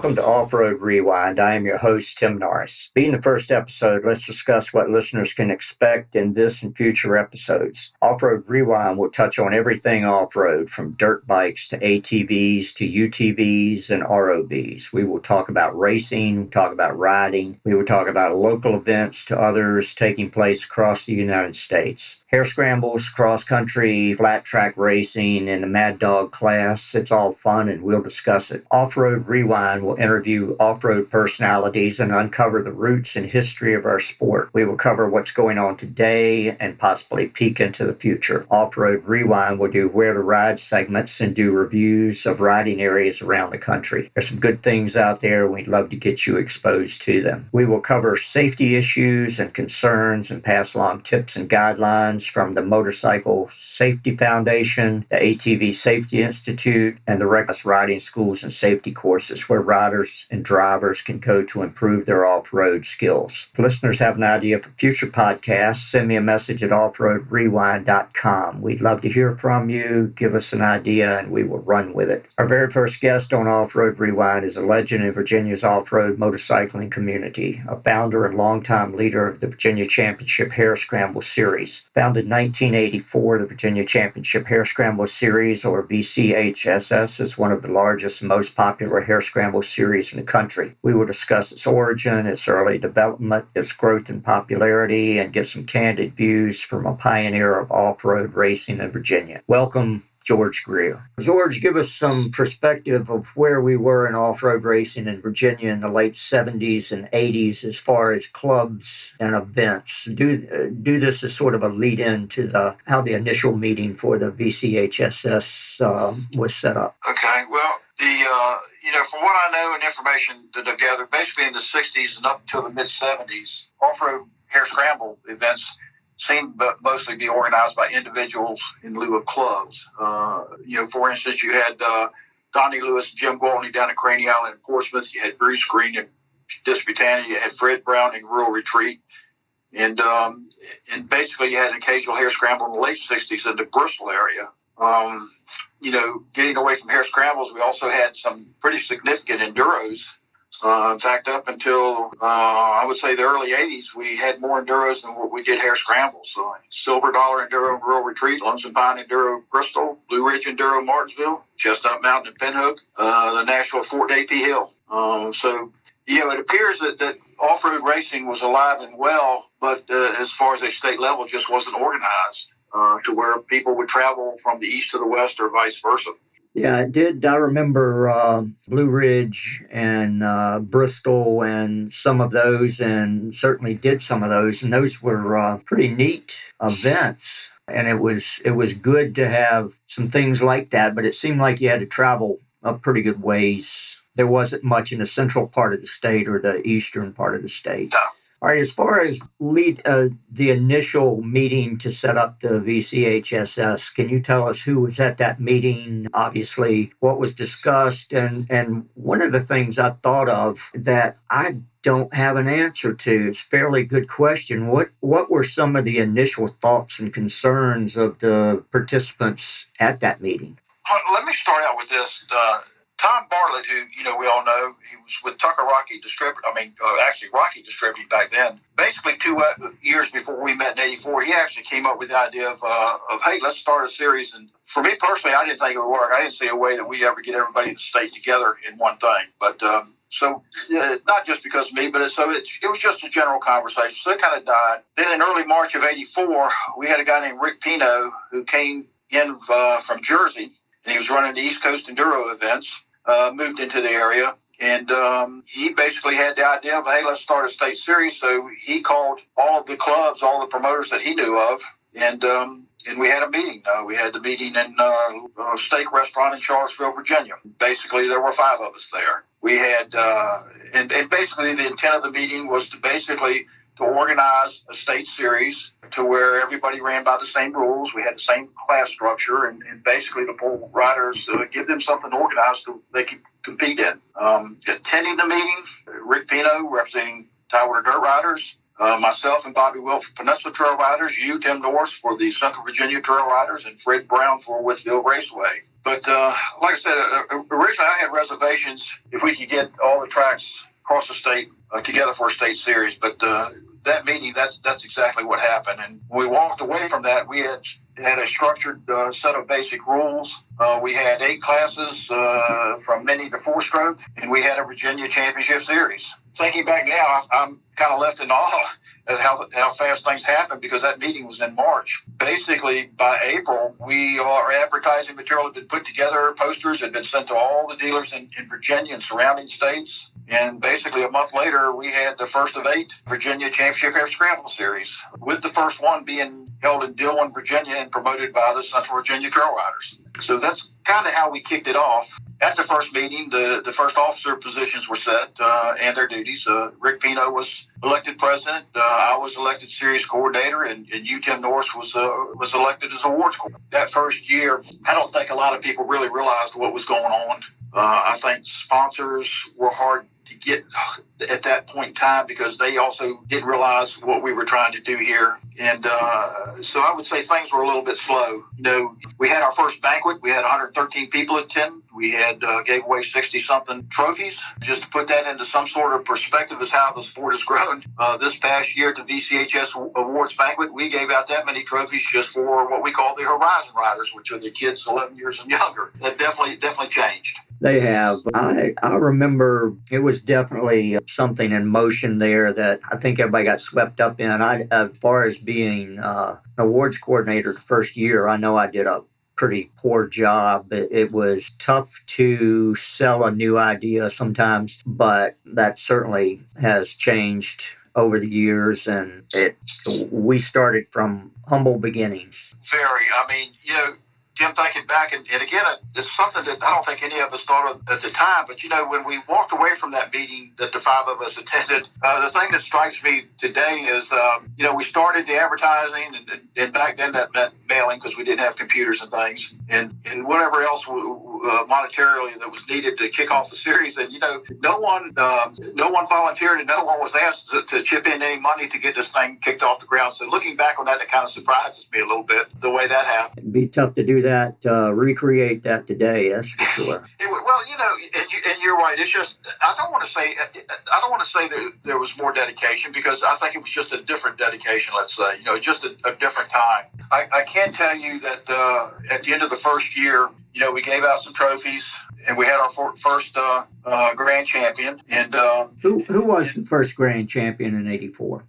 Welcome to Off Road Rewind. I am your host, Tim Norris. Being the first episode, let's discuss what listeners can expect in this and future episodes. Off Road Rewind will touch on everything off road, from dirt bikes to ATVs to UTVs and ROVs. We will talk about racing, talk about riding, we will talk about local events to others taking place across the United States. Hare scrambles, cross country, flat track racing, and the Mad Dog class. It's all fun and we'll discuss it. Off Road Rewind will interview off road personalities and uncover the roots and history of our sport. We will cover what's going on today and possibly peek into the future. Off Road Rewind will do where to ride segments and do reviews of riding areas around the country. There's some good things out there. And we'd love to get you exposed to them. We will cover safety issues and concerns and pass along tips and guidelines from the Motorcycle Safety Foundation, the ATV Safety Institute, and the Reckless Riding Schools and Safety courses where riders and drivers can go to improve their off road skills. If listeners have an idea for future podcasts, send me a message at offroadrewind.com. We'd love to hear from you. Give us an idea and we will run with it. Our very first guest on Off Road Rewind is a legend in Virginia's off road motorcycling community, a founder and longtime leader of the Virginia Championship Hare Scramble Series. Founded in 1984, the Virginia Championship Hare Scramble Series, or VCHSS, is one of the largest and most popular scramble Scramble series in the country. We will discuss its origin, its early development, its growth and popularity, and get some candid views from a pioneer of off road racing in Virginia. Welcome, George Greer. George, give us some perspective of where we were in off road racing in Virginia in the late 70s and 80s as far as clubs and events. Do, uh, do this as sort of a lead in to the, how the initial meeting for the VCHSS uh, was set up. Okay, well, the uh, you know, from what I know and information that I've gathered, basically in the 60s and up until the mid 70s, off-road hare scramble events seemed to mostly to be organized by individuals in lieu of clubs. Uh, you know, for instance, you had uh, Donnie Lewis and Jim Gwaltney down at Craney Island in Portsmouth. You had Bruce Green in Disputanta. You had Fred Brown in Rural Retreat. And um, and basically, you had an occasional hare scramble in the late 60s in the Bristol area. Um, you know, getting away from hare scrambles, we also had some pretty significant enduros. Uh, in fact, up until uh, I would say the early '80s, we had more enduros than what we did hare scrambles. So, Silver Dollar Enduro Rural Retreat, Lonesome Pine Enduro Bristol, Blue Ridge Enduro Martinsville, Chestnut Mountain and Pinhook, uh, the National Fort AP Hill. Um, so, you know, it appears that, that off-road racing was alive and well, but uh, as far as a state level, just wasn't organized uh, to where people would travel from the east to the west or vice versa. Yeah, I did. I remember uh, Blue Ridge and uh, Bristol and some of those, and certainly did some of those, and those were uh, pretty neat events. And it was it was good to have some things like that, but it seemed like you had to travel a pretty good ways. There wasn't much in the central part of the state or the eastern part of the state. No. All right, as far as lead uh, the initial meeting to set up the VCHSS, can you tell us who was at that meeting? Obviously, what was discussed, and and one of the things I thought of that I don't have an answer to. It's a fairly good question. What what were some of the initial thoughts and concerns of the participants at that meeting? Let me start out with this. Uh, Tom Bartlett, who you know we all know, he was with Tucker Rocky Distribute. I mean, uh, actually Rocky Distributing back then. Basically, two uh, years before we met in '84, he actually came up with the idea of, uh, of hey, let's start a series. And for me personally, I didn't think it would work. I didn't see a way that we ever get everybody to stay together in one thing. But um, so uh, not just because of me, but so it, it was just a general conversation. So it kind of died. Then in early March of '84, we had a guy named Rick Pino who came in uh, from Jersey, and he was running the East Coast Enduro events uh, moved into the area. And um, he basically had the idea of, hey, let's start a state series. So he called all of the clubs, all the promoters that he knew of, and um, and we had a meeting. Uh, we had the meeting in uh, a steak restaurant in Charlottesville, Virginia. Basically, there were five of us there. We had, uh, and, and basically the intent of the meeting was to basically to organize a state series to where everybody ran by the same rules. We had the same class structure, and, and basically to pull riders, uh, give them something organized so they could compete in. Um, attending the meeting, Rick Pino representing Tidewater Dirt Riders, uh, myself and Bobby Wilt for Peninsula Trail Riders, you, Tim Norris, for the Central Virginia Trail Riders, and Fred Brown for Wytheville Raceway. But uh, like I said, uh, uh originally I had reservations if we could get all the tracks across the state uh, together for a state series, but uh, that meeting, that's that's exactly what happened. And we walked away from that. We had had a structured uh, set of basic rules. Uh, we had eight classes uh, from mini to four stroke, and we had a Virginia Championship Series. Thinking back now, I'm kind of left in awe at how, how fast things happened because that meeting was in March. Basically, by April, we our advertising material had been put together, posters had been sent to all the dealers in, in Virginia and surrounding states. And basically, a month later, we had the first of eight Virginia Championship Hare Scramble Series, with the first one being held in Dillon, Virginia, and promoted by the Central Virginia Trail Riders. So that's kind of how we kicked it off. At the first meeting, the, the first officer positions were set uh, and their duties. Uh, Rick Pino was elected president. Uh, I was elected series coordinator, and, and you, Tim Norris, was uh, was elected as awards coordinator. That first year, I don't think a lot of people really realized what was going on. Uh, I think sponsors were hard to get at that point in time because they also didn't realize what we were trying to do here. And uh, so I would say things were a little bit slow. You know, we had our first banquet. We had 113 people attend. We had uh, gave away 60 something trophies. Just to put that into some sort of perspective as how the sport has grown. Uh, this past year at the VCHS Awards banquet, we gave out that many trophies just for what we call the Horizon Riders, which are the kids 11 years and younger. That definitely definitely changed. They have. I, I remember it was definitely something in motion there that I think everybody got swept up in. I, as far as being uh, an awards coordinator the first year, I know I did a pretty poor job. It, it, was tough to sell a new idea sometimes, but that certainly has changed over the years, and it we started from humble beginnings. Very. I mean, you know Tim, thinking back, and, and again, it's something that I don't think any of us thought of at the time. But you know, when we walked away from that meeting that the five of us attended, uh, the thing that strikes me today is, um, you know, we started the advertising, and, and back then that meant mailing because we didn't have computers and things, and and whatever else uh, monetarily that was needed to kick off the series. And you know, no one, um, no one volunteered, and no one was asked to, to, chip in any money to get this thing kicked off the ground. So looking back on that, it kind of surprises me a little bit the way that happened. It'd be tough to do that uh, recreate that today. That's for sure. well, you know, and, you, and you're right. It's just I don't want to say I don't want to say that there was more dedication because I think it was just a different dedication. Let's say, you know, just a, a different time. I, I can tell you that uh, at the end of the first year, you know, we gave out some trophies and we had our first uh, uh, grand champion. And um, who who was the first grand champion in '84?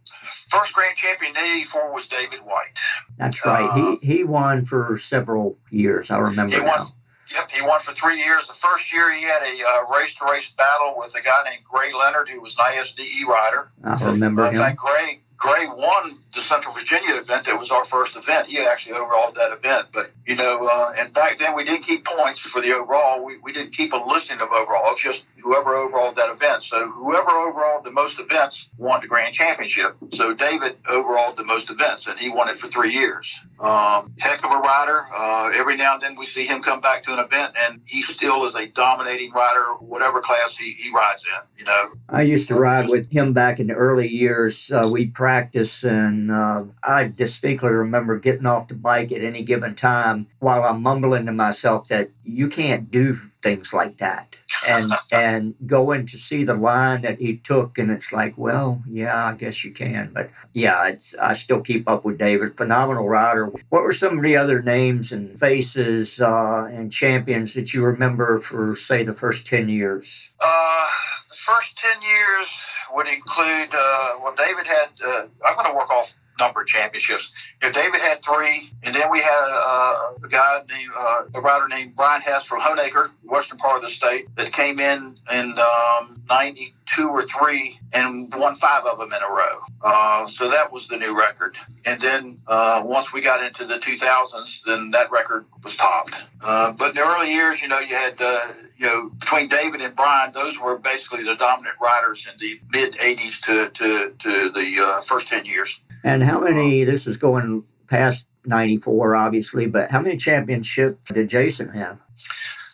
First grand champion in '84 was David White. That's right. Uh, he he won for several years. I remember. He now. won. Yep, he won for three years. The first year he had a race to race battle with a guy named Gray Leonard, who was an ISDE rider. I remember uh, him. Gray Gray won the Central Virginia event. That was our first event. He actually overall that event. But, you know, uh, and back then we didn't keep points for the overall. We, we didn't keep a listing of overall. It's just whoever overall that event. So whoever overall the most events won the grand championship. So David overall the most events, and he won it for three years. Um, heck of a rider. Uh, every now and then we see him come back to an event, and he still is a dominating rider, whatever class he, he rides in. You know, I used to ride with him back in the early years. Uh, we practice, and uh, I distinctly remember getting off the bike at any given time while I'm mumbling to myself that you can't do things like that and and going to see the line that he took and it's like well yeah i guess you can. But yeah it's i still keep up with david. Phenomenal rider. What were some of the other names and faces uh, and champions that you remember for say the first 10 years? Uh, the first 10 years would include uh, well david had uh, i'm going to work off number of championships. You know, David had three, and then we had a, a guy named uh, a rider named Brian Hess from Honaker, western part of the state, that came in in um, '92 or three and won five of them in a row. Uh, so that was the new record. And then uh, once we got into the 2000s, then that record was topped. Uh, but in the early years, you know, you had uh, you know, between David and Brian, those were basically the dominant riders in the mid 80s to, to, to the uh, first 10 years. And how many, this is going past 94, obviously, but how many championships did Jason have?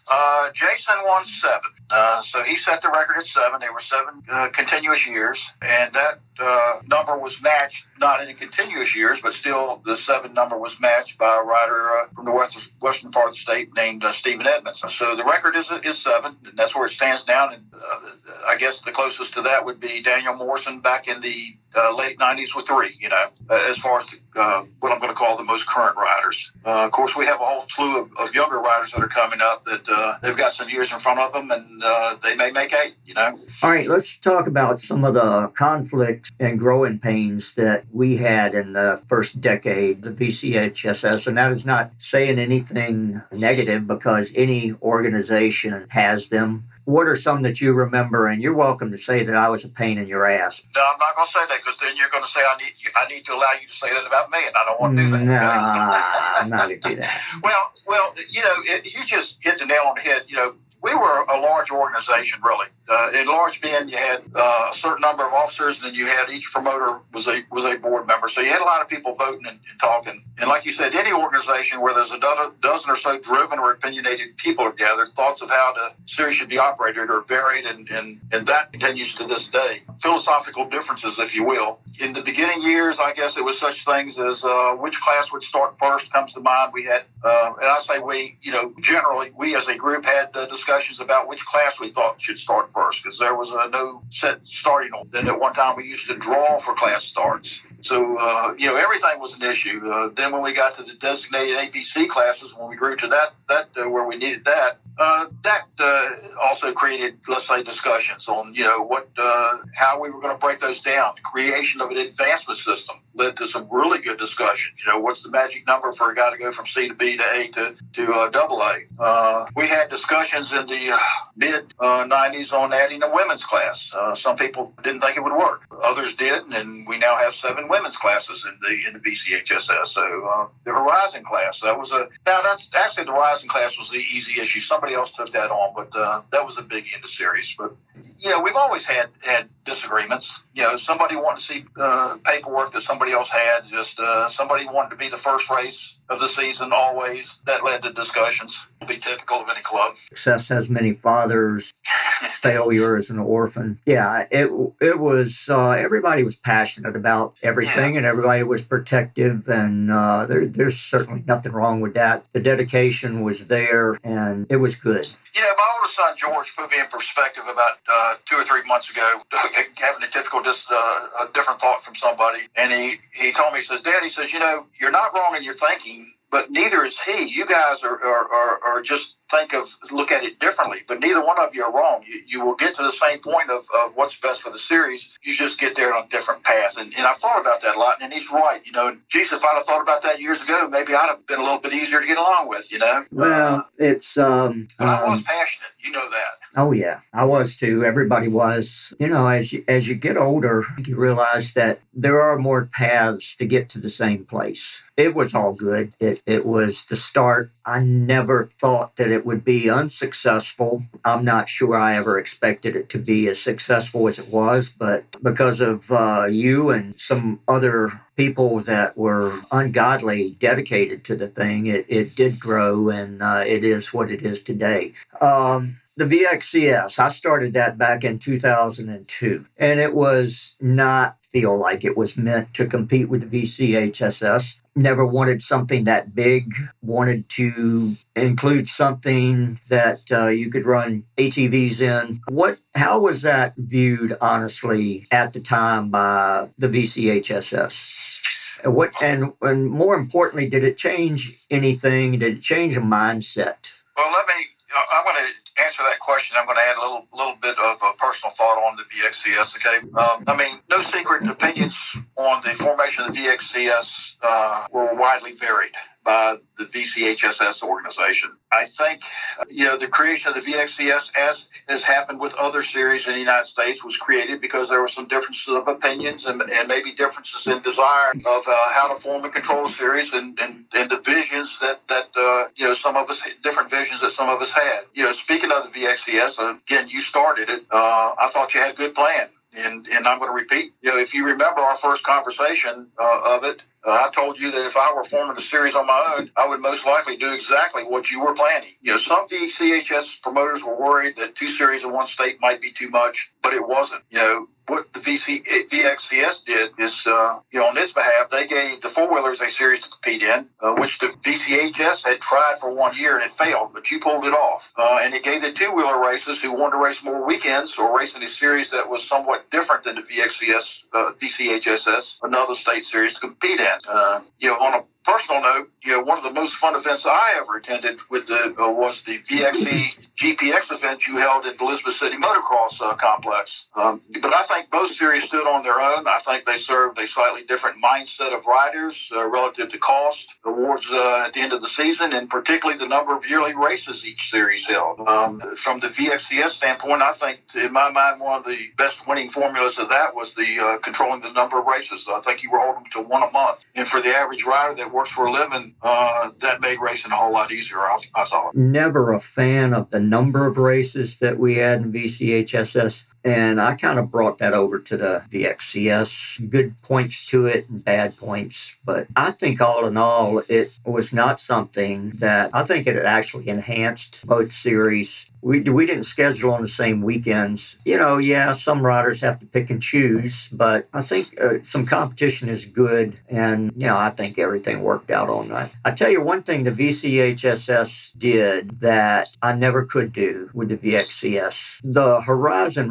Uh, Jason won seven. Uh, so he set the record at seven. They were seven uh, continuous years, and that uh, number was matched not in the continuous years, but still the seven number was matched by a rider uh, from the west, western part of the state named uh, Stephen Edmonds. So the record is is seven, and that's where it stands now. And I guess the closest to that would be Daniel Morrison back in the uh, late 90s with three, you know, uh, as far as uh, what I'm going to call the most current riders. Uh, of course, we have a whole slew of, of younger riders that are coming up that uh, they've got some years in front of them and uh, they may make eight, you know. All right, let's talk about some of the conflicts and growing pains that we had in the first decade, the VCHSS. And that is not saying anything negative because any organization has them what are some that you remember? And you're welcome to say that I was a pain in your ass. No, I'm not going to say that because then you're going to say I need I need to allow you to say that about me, and I don't want to do that. Nah, I'm not going to do that. well, well, you know, it, you just hit the nail on the head. You know, we were a large organization, really. Uh, in large Ben, you had uh, a certain number of officers, and then you had each promoter was a was a board member. So you had a lot of people voting and, and talking. And like you said, any organization where there's a dozen, dozen or so driven or opinionated people gathered, thoughts of how the series should be operated are varied, and, and, and that continues to this day. Philosophical differences, if you will. In the beginning years, I guess it was such things as uh, which class would start first comes to mind. We had, uh, and I say we, you know, generally we as a group had uh, discussions about which class we thought should start first because there was a no set starting. Then at one time we used to draw for class starts. So, uh, you know, everything was an issue. Uh, then when we got to the designated ABC classes, when we grew to that, that uh, where we needed that, uh, that uh, also created, let's say, discussions on, you know, what, uh, how we were going to break those down. The creation of an advancement system led to some really good discussion. You know, what's the magic number for a guy to go from C to B to A to, to uh, double A? Uh, we had discussions in the uh, mid 90s on adding a women's class. some people didn't think it would work. Others did, and we now have seven women's classes in the in the VCHSS. So the Horizon class, that was a, now that's actually the Horizon class was the easy issue. Somebody somebody else took that on, but uh, that was a biggie in the series. But know, we've always had had disagreements. You know, somebody wanted to see uh, paperwork that somebody else had. Just uh, somebody wanted to be the first race of the season. Always that led to discussions. It'll be typical of any club. Success has many fathers. failure as an orphan. Yeah, it it was. Uh, everybody was passionate about everything, yeah. and everybody was protective. And uh, there, there's certainly nothing wrong with that. The dedication was there, and it was good. You know, my oldest son George put me in perspective about uh, two or three months ago, having a typical, just uh, a different thought from somebody, and he he told me, he says, "Dad," he says, "You know, you're not wrong in your thinking." But neither is he. You guys are, are, are, are, just think of look at it differently, but neither one of you are wrong. You, you will get to the same point of, of what's best for the series. You just get there on a different path. And, and I've thought about that a lot, and he's right. You know, geez, if I'd have thought about that years ago, maybe I'd have been a little bit easier to get along with. You know. Well, it's. Um, but I was um, passionate. You know that. Oh yeah, I was too. Everybody was. You know, as you, as you get older, you realize that there are more paths to get to the same place. It was all good. It it was the start. I never thought that it would be unsuccessful. I'm not sure I ever expected it to be as successful as it was, but because of uh, you and some other people that were ungodly dedicated to the thing, it, it did grow and uh, it is what it is today. Um, the VXCS, I started that back in 2002, and it was not feel like it was meant to compete with the VCHSS. Never wanted something that big, wanted to include something that uh, you could run ATVs in. What, how was that viewed, honestly, at the time by the VCHSS? What and and more importantly, did it change anything? Did it change a mindset? Well, let me. I want to answer that question, I'm going to add a little little bit of a personal thought on the VXCS. Okay, um, I mean, no secret opinions on the formation of the VXCS uh, were widely varied by the VCHSS organization. I think, you know, the creation of the VXCS, as has happened with other series in the United States, was created because there were some differences of opinions and, and maybe differences in desire of uh, how to form and control a series and, and, and the visions that, that uh, you know, some of us, different visions that some of us had. You know, speaking of the VXCS, again, you started it. Uh, I thought you had a good plan. And, and I'm going to repeat, you know, if you remember our first conversation uh, of it, Uh, I told you that if I were forming a series on my own, I would most likely do exactly what you were planning. You know, some VCHS promoters were worried that two series in one state might be too much, but it wasn't. You know, what the VC, VXCS did is, uh, you know, on its behalf, they gave the four wheelers a series to compete in, uh, which the VCHS had tried for one year and it failed, but you pulled it off. Uh, and it gave the two wheeler racers who wanted to race more weekends or race in a series that was somewhat different than the VXCS, uh, VCHSS, another state series to compete in. Uh, you know, on a personal note, you know, one of the most fun events I ever attended with the uh, was the VXC GPX event you held at the Elizabeth City Motocross uh, Complex. Um, but I think both series stood on their own. I think they served a slightly different mindset of riders uh, relative to cost, awards uh, at the end of the season, and particularly the number of yearly races each series held. Um, from the VXCS standpoint, I think, in my mind, one of the best winning formulas of that was the uh, controlling the number of races. I think you were holding them to one a month, and for the average rider that works for a living, uh, that made racing a whole lot easier. I, I thought. Never a fan of the number of races that we had in VCHSS. And I kind of brought that over to the VXCS. Good points to it and bad points. But I think all in all, it was not something that I think it actually enhanced both series we, we didn't schedule on the same weekends. You know, yeah, some riders have to pick and choose, but I think uh, some competition is good. And, you know, I think everything worked out on that. I tell you one thing the VCHSS did that I never could do with the VXCS. The Horizon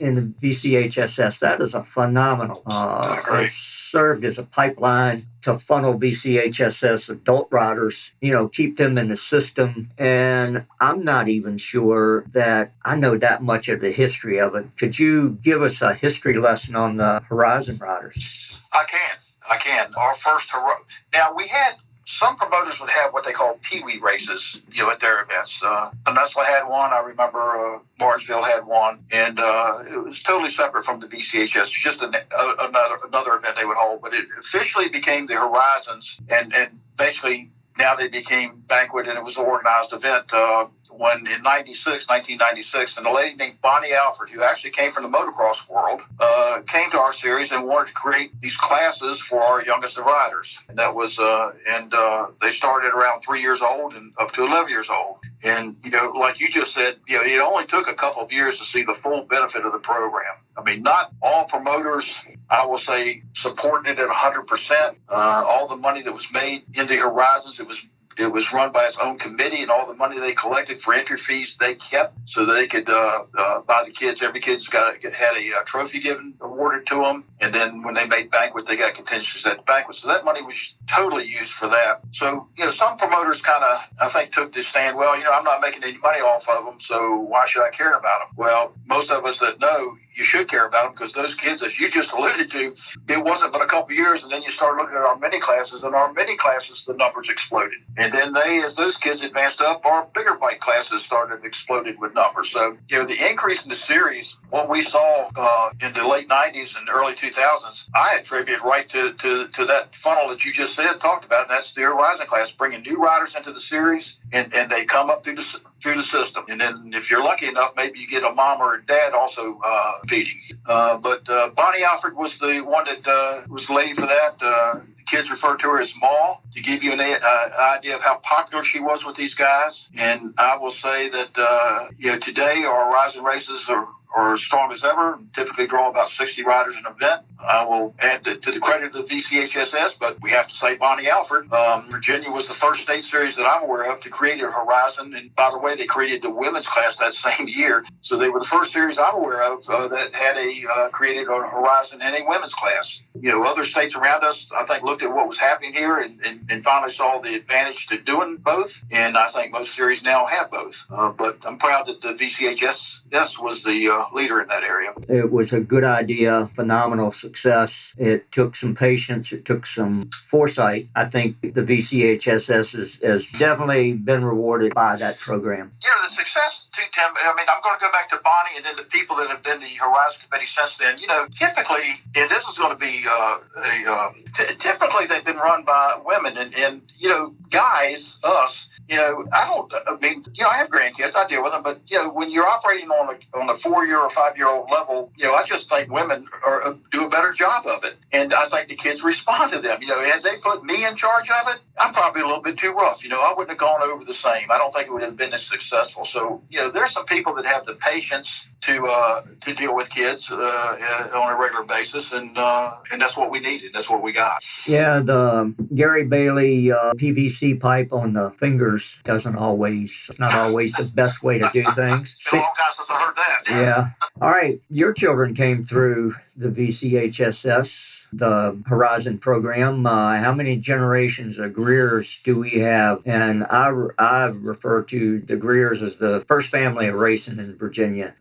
in the VCHSS, that is a phenomenal. Uh, it served as a pipeline to funnel VCHSS adult riders, you know, keep them in the system. And I'm not even sure that I know that much of the history of it. Could you give us a history lesson on the Horizon riders? I can. I can. Our first, hero. now we had some promoters would have what they call peewee races, you know, at their events. Uh, Peninsula had one. I remember uh, Martinsville had one, and uh, it was totally separate from the VCHS. Just an, uh, another another event they would hold, but it officially became the Horizons, and and basically now they became banquet, and it was an organized event. Uh, when in 96, 1996, and a lady named Bonnie Alford, who actually came from the motocross world, uh, came to our series and wanted to create these classes for our youngest riders. And that was, uh, and uh, they started around three years old and up to 11 years old. And, you know, like you just said, you know, it only took a couple of years to see the full benefit of the program. I mean, not all promoters, I will say, supported it at 100%. Uh, all the money that was made in the Horizons, it was it was run by its own committee, and all the money they collected for entry fees they kept so they could uh, uh, buy the kids. Every kid's got a, had a, a, trophy given awarded to them, and then when they made banquet, they got contingencies at the banquet. So that money was totally used for that. So you know, some promoters kind of I think took this stand. Well, you know, I'm not making any money off of them, so why should I care about them? Well, most of us that know you should care about them because those kids, as you just alluded to, it wasn't but a couple years, and then you start looking at our mini classes, and our mini classes, the numbers exploded. And then they, as those kids advanced up, our bigger bike classes started exploded with numbers. So, you know, the increase in the series, what we saw uh, in the late 90s and early 2000s, I attribute right to, to, to that funnel that you just said, talked about, and that's the Horizon class, bringing new riders into the series, and, and they come up through the through the system. And then if you're lucky enough, maybe you get a mom or a dad also uh, feeding. Uh, but uh, Bonnie Alford was the one that uh, was the lady for that. Uh, kids refer to her as Ma to give you an uh, idea of how popular she was with these guys. And I will say that, uh, you know, today our Horizon races are are as strong as ever, typically draw about 60 riders in an event. I will add to, to the credit of the VCHSS, but we have to say Bonnie Alford. Um, Virginia was the first state series that I'm aware of to create a Horizon. And by the way, they created the women's class that same year. So they were the first series I'm aware of uh, that had a uh, created a Horizon and a women's class. You know, other states around us, I think, looked at what was happening here and, and, and finally saw the advantage to doing both. And I think most series now have both. Uh, but I'm proud that the VCHSS was the leader in that area. It was a good idea, phenomenal success. It took some patience, it took some foresight. I think the VCHSS has, has definitely been rewarded by that program. Yeah, the success too, Tim. I mean, I'm going to go back to Bonnie and then the people that have been the Horizon Committee since then. You know, typically, and this is going to be uh, a, uh, t- typically they've been run by women, and, and you know, guys, us, you know, I don't. I mean, you know, I have grandkids. I deal with them, but you know, when you're operating on a on a four year or five year old level, you know, I just think women are, uh, do a better job of it. And I think the kids respond to them. You know, had they put me in charge of it, I'm probably a little bit too rough. You know, I wouldn't have gone over the same. I don't think it would have been as successful. So, you know, there's some people that have the patience to uh, to deal with kids uh, uh on a regular basis, and uh, and that's what we needed. That's what we got. Yeah, the Gary Bailey uh, PVC pipe on the fingers doesn't always. It's not always the best way to do things. It's been a long time since I heard that. Yeah. All right, your children came through the VCHSS the Horizon program. Uh, how many generations of Greers do we have? And I, I refer to the Greers as the first family of racing in Virginia.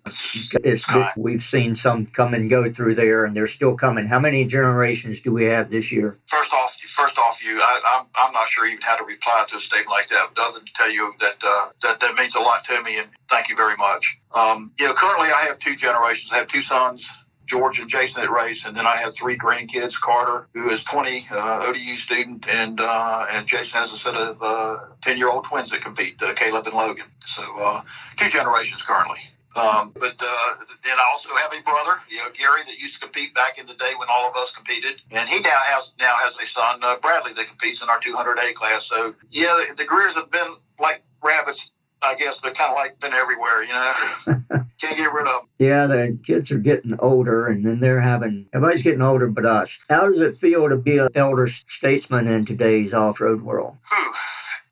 It's, we've seen some come and go through there, and they're still coming. How many generations do we have this year? First off, first off, you, I, am I'm, I'm not sure even how to reply to a statement like that, other than to tell you that, uh, that that means a lot to me, and thank you very much. Um, you know, currently I have two generations. I have two sons George and Jason that race, and then I have three grandkids. Carter, who is 20, uh, ODU student, and uh, and Jason has a set of 10 uh, year old twins that compete, uh, Caleb and Logan. So uh, two generations currently. Um, but uh, then I also have a brother, you know, Gary, that used to compete back in the day when all of us competed, and he now has now has a son, Bradley, that competes in our 200A class. So yeah, the, the Greers have been like rabbits I guess they're kind of like been everywhere, you know. Can't get rid of them. Yeah, the kids are getting older, and then they're having everybody's getting older, but us. How does it feel to be an elder statesman in today's off-road world? Whew.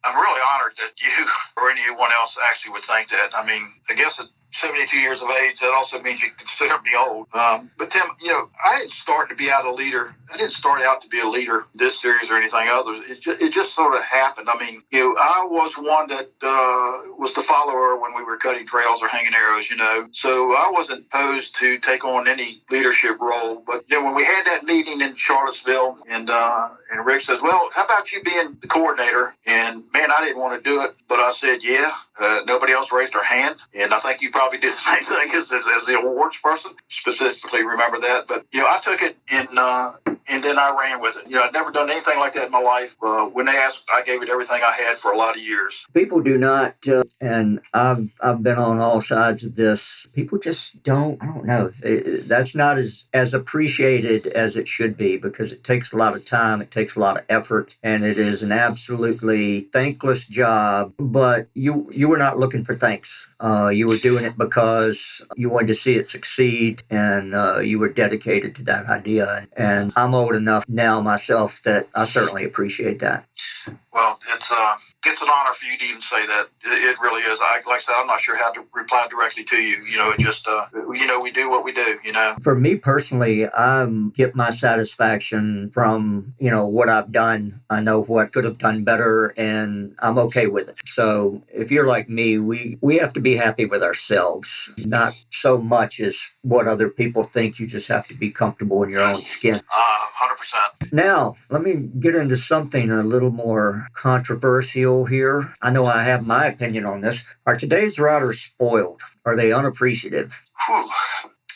I'm really honored that you or anyone else actually would think that. I mean, I guess it, 72 years of age, that also means you consider me old. Um, but Tim, you know, I didn't start to be out a leader. I didn't start out to be a leader this series or anything other. It just, it just sort of happened. I mean, you know, I was one that uh, was the follower when we were cutting trails or hanging arrows, you know. So I wasn't posed to take on any leadership role. But you know, when we had that meeting in Charlottesville, and uh, and Rick says, "Well, how about you being the coordinator?" And man, I didn't want to do it, but I said, "Yeah." Uh, nobody else raised their hand, and I think you probably did the same thing as, as, as the awards person. Specifically, remember that. But you know, I took it and uh, and then I ran with it. You know, I'd never done anything like that in my life. Uh, when they asked, I gave it everything I had for a lot of years. People do not, uh, and I've I've been on all sides of this. People just don't. I don't know. It, that's not as as appreciated as it should be because it takes a lot of time. It takes a lot of effort, and it is an absolutely thankless job. But you you you were not looking for thanks. Uh, you were doing it because you wanted to see it succeed, and uh, you were dedicated to that idea. And I'm old enough now myself that I certainly appreciate that. Well, it's uh, it's an honor for you to even say that. It, really is. I, like I said, I'm not sure how to reply directly to you. You know, it just, uh, you know, we do what we do, you know. For me personally, I get my satisfaction from, you know, what I've done. I know what could have done better and I'm okay with it. So if you're like me, we, we have to be happy with ourselves, not so much as what other people think. You just have to be comfortable in your own skin. Uh, 100%. Now, let me get into something a little more controversial here. I know I have my opinion on this. Are today's riders spoiled? Are they unappreciative? Whew.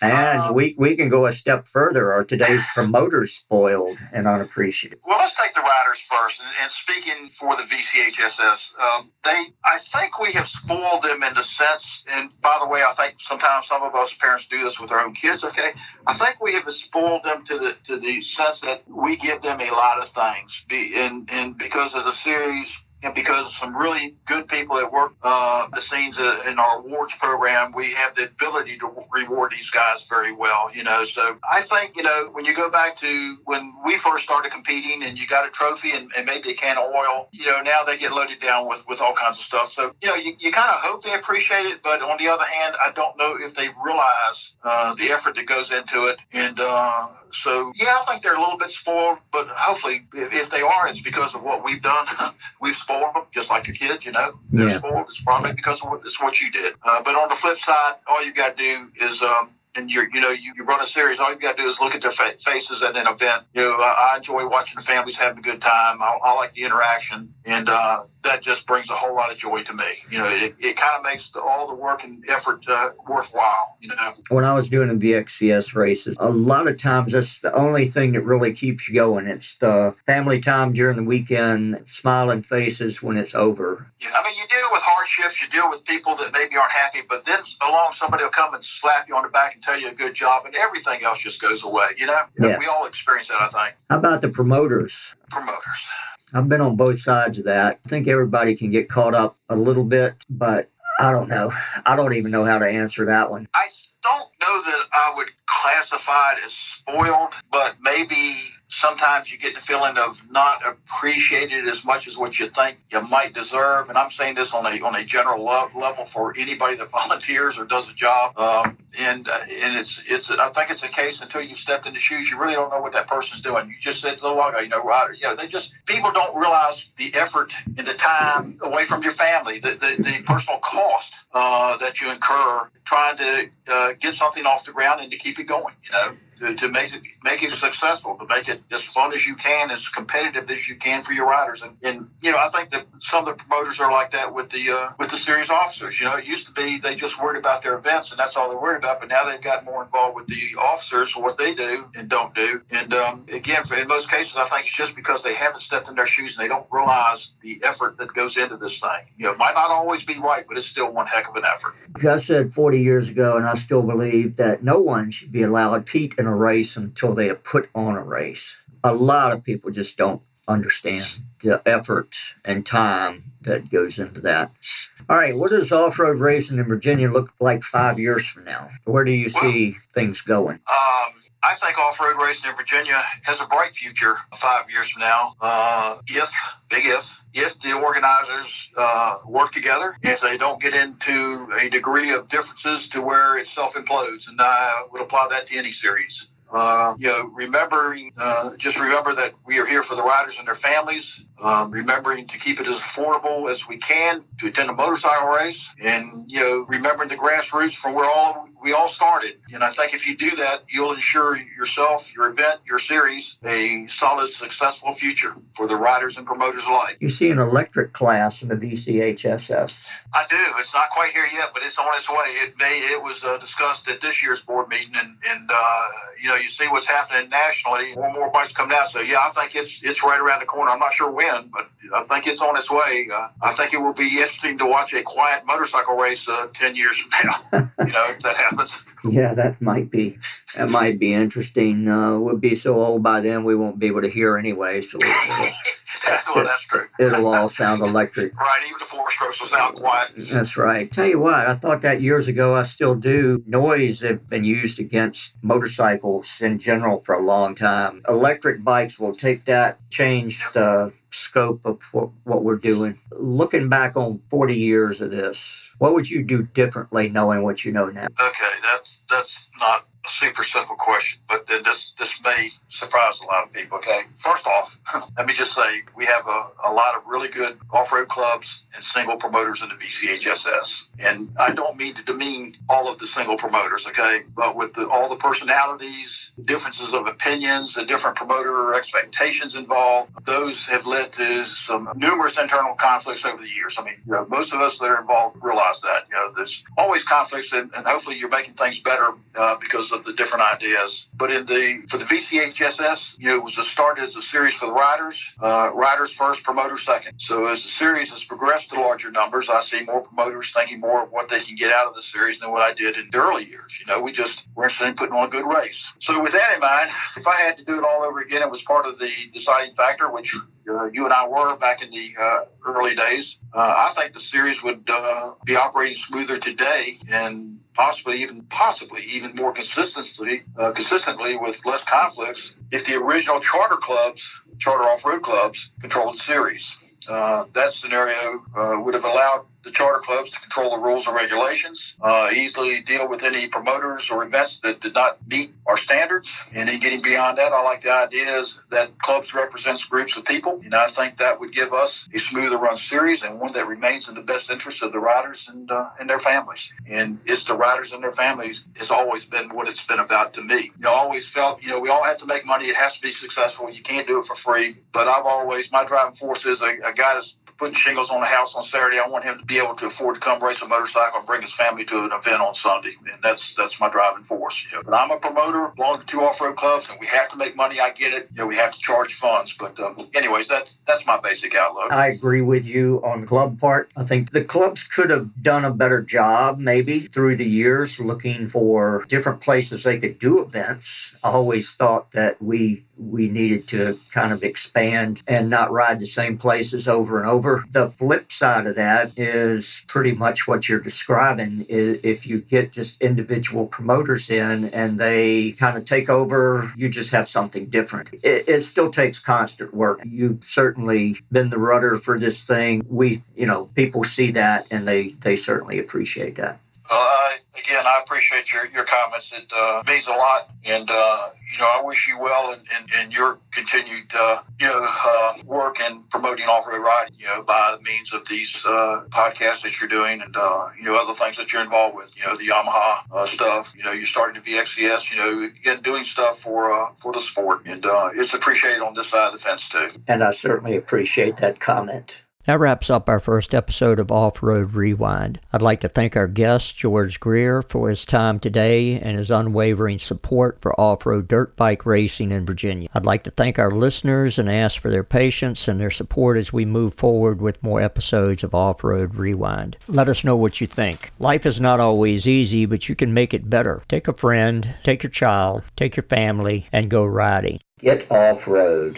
And um, we, we can go a step further. Are today's promoters spoiled and unappreciative? Well, let's take the riders first. And, and speaking for the VCHSS, um, they I think we have spoiled them in the sense. And by the way, I think sometimes some of us parents do this with our own kids. Okay, I think we have spoiled them to the to the sense that we give them a lot of things. Be, And and because as a series and because of some really good people that work uh, the scenes in our awards program, we have the ability to reward these guys very well. You know, so I think you know when you go back to when we first started competing and you got a trophy and, and maybe a can of oil, you know, now they get loaded down with with all kinds of stuff. So you know, you, you kind of hope they appreciate it, but on the other hand, I don't know if they realize uh, the effort that goes into it and. Uh, so yeah, I think they're a little bit spoiled, but hopefully, if, if they are, it's because of what we've done. we've spoiled them, just like your kids. You know, they're yeah. spoiled. It's probably because of what, it's what you did. Uh, but on the flip side, all you got to do is. Um, and you're, you know, you, you run a series. All you got to do is look at their fa- faces at an event. You know, I, I enjoy watching the families having a good time. I, I like the interaction, and uh, that just brings a whole lot of joy to me. You know, it, it kind of makes the, all the work and effort uh, worthwhile. You know, when I was doing the VXCS races, a lot of times that's the only thing that really keeps you going. It's the family time during the weekend, smiling faces when it's over. Yeah, I mean, you deal with hardships, you deal with people that maybe aren't happy, but then along somebody will come and slap you on the back and tell you a good job, and everything else just goes away. You know, yeah. we all experience that. I think. How about the promoters? Promoters. I've been on both sides of that. I think everybody can get caught up a little bit, but I don't know. I don't even know how to answer that one. I don't know that I would classify it as spoiled, but maybe sometimes you get the feeling of not appreciated as much as what you think you might deserve. And I'm saying this on a on a general level for anybody that volunteers or does a job. Um, and uh, and it's it's I think it's a case until you've stepped in the shoes, you really don't know what that person's doing. You just said a little while ago, you know, right? You know, they just people don't realize the effort and the time away from your family, the the, the personal cost uh, that you incur trying to uh, get something off the ground and to keep it going. You know to, to make it make it successful, to make it as fun as you can, as competitive as you can for your riders. And, and you know, I think that some of the promoters are like that with the uh, with the series officers. You know, it used to be they just worried about their events and that's all they're worried about, but now they've got more involved with the officers what they do and don't do. And um, again, in most cases, I think it's just because they haven't stepped in their shoes and they don't realize the effort that goes into this thing. You know, it might not always be right, but it's still one heck of an effort. I said 40 years ago, and I still believe that no one should be allowed to compete in a race until they have put on a race. A lot of people just don't understand the effort and time that goes into that. All right, what does off road racing in Virginia look like five years from now? Where do you see things going? Um, I think off road racing in Virginia has a bright future five years from now. Uh, if, big if, if the organizers uh, work together, if they don't get into a degree of differences to where it self implodes, and I would apply that to any series. Uh, you know, remembering, uh, just remember that we are here for the riders and their families. Um, remembering to keep it as affordable as we can to attend a motorcycle race, and you know, remembering the grassroots from where all we all started. And I think if you do that, you'll ensure yourself, your event, your series, a solid, successful future for the riders and promoters alike. You see an electric class in the VCHSS. I do. It's not quite here yet, but it's on its way. It may. It was uh, discussed at this year's board meeting, and and uh, you know, you see what's happening nationally. More and more bikes come down. So yeah, I think it's it's right around the corner. I'm not sure when, but I think it's on its way. Uh, I think it will be interesting to watch a quiet motorcycle race uh, ten years from now. you know, if that happens. Yeah, that might be that might be interesting. Uh, we'll be so old by then we won't be able to hear anyway. So that's, well, that's true. It'll all sound electric. Right, even the four strokes will sound quiet. That's right. Tell you what, I thought that years ago. I still do. Noise have been used against motorcycles in general for a long time. Electric bikes will take that, change the scope of what, what we're doing. Looking back on 40 years of this, what would you do differently knowing what you know now? Okay, that's that's not super simple question, but then this this may surprise a lot of people. Okay, first off, let me just say we have a, a lot of really good off-road clubs and single promoters in the VCHSS, and I don't mean to demean all of the single promoters. Okay, but with the, all the personalities, differences of opinions, the different promoter expectations involved, those have led to some numerous internal conflicts over the years. I mean, you know, most of us that are involved realize that. You know, there's always conflicts, and, and hopefully you're making things better uh, because of the different ideas. But in the for the VCHSS, you know, it was a started as a series for the riders, uh, riders first, promoters second. So as the series has progressed to larger numbers, I see more promoters thinking more of what they can get out of the series than what I did in the early years. You know, we just were interested in putting on a good race. So with that in mind, if I had to do it all over again, it was part of the deciding factor, which uh, you and I were back in the uh, early days. Uh, I think the series would uh, be operating smoother today and possibly even possibly even more consistently uh, consistently with less conflicts if the original charter clubs, charter off-road clubs, controlled the series. Uh, that scenario would have allowed the charter clubs to control the rules and regulations, uh, easily deal with any promoters or events that did not meet our standards. And then getting beyond that, I like the idea that clubs represents groups of people. And I think that would give us a smoother run series and one that remains in the best interest of the riders and, uh, and their families. And it's the riders and their families has always been what it's been about to me. You know, I always felt, you know, we all have to make money. It has to be successful. You can't do it for free. But I've always, my driving force is a, a guy that's putting shingles on a house on Saturday. I want him to be able to afford to come race a motorcycle and bring his family to an event on Sunday, and that's that's my driving force. You know, but I'm a promoter, belong to two off-road clubs, and we have to make money. I get it. You know, we have to charge funds, but um, anyways, that's that's my basic outlook. I agree with you on the club part. I think the clubs could have done a better job, maybe through the years, looking for different places they could do events. I always thought that we we needed to kind of expand and not ride the same places over and over. The flip side of that is pretty much what you're describing. If you get just individual promoters in and they kind of take over, you just have something different. It, it still takes constant work. You've certainly been the rudder for this thing. We, you know, people see that and they they certainly appreciate that. Uh, again, I appreciate your, your comments. It uh, means a lot. And, uh, you know, I wish you well in, in, in your continued, uh, you know, uh, work in promoting off-road riding, you know, by means of these uh, podcasts that you're doing and, you know, other things that you're involved with, you know, the Yamaha stuff. You know, you're starting to be XCS, you know, again, doing stuff for for the sport. And it's appreciated on this side of the fence, too. And I certainly appreciate that comment. That wraps up our first episode of Off Road Rewind. I'd like to thank our guest, George Greer, for his time today and his unwavering support for off road dirt bike racing in Virginia. I'd like to thank our listeners and ask for their patience and their support as we move forward with more episodes of Off Road Rewind. Let us know what you think. Life is not always easy, but you can make it better. Take a friend, take your child, take your family, and go riding. Get off road.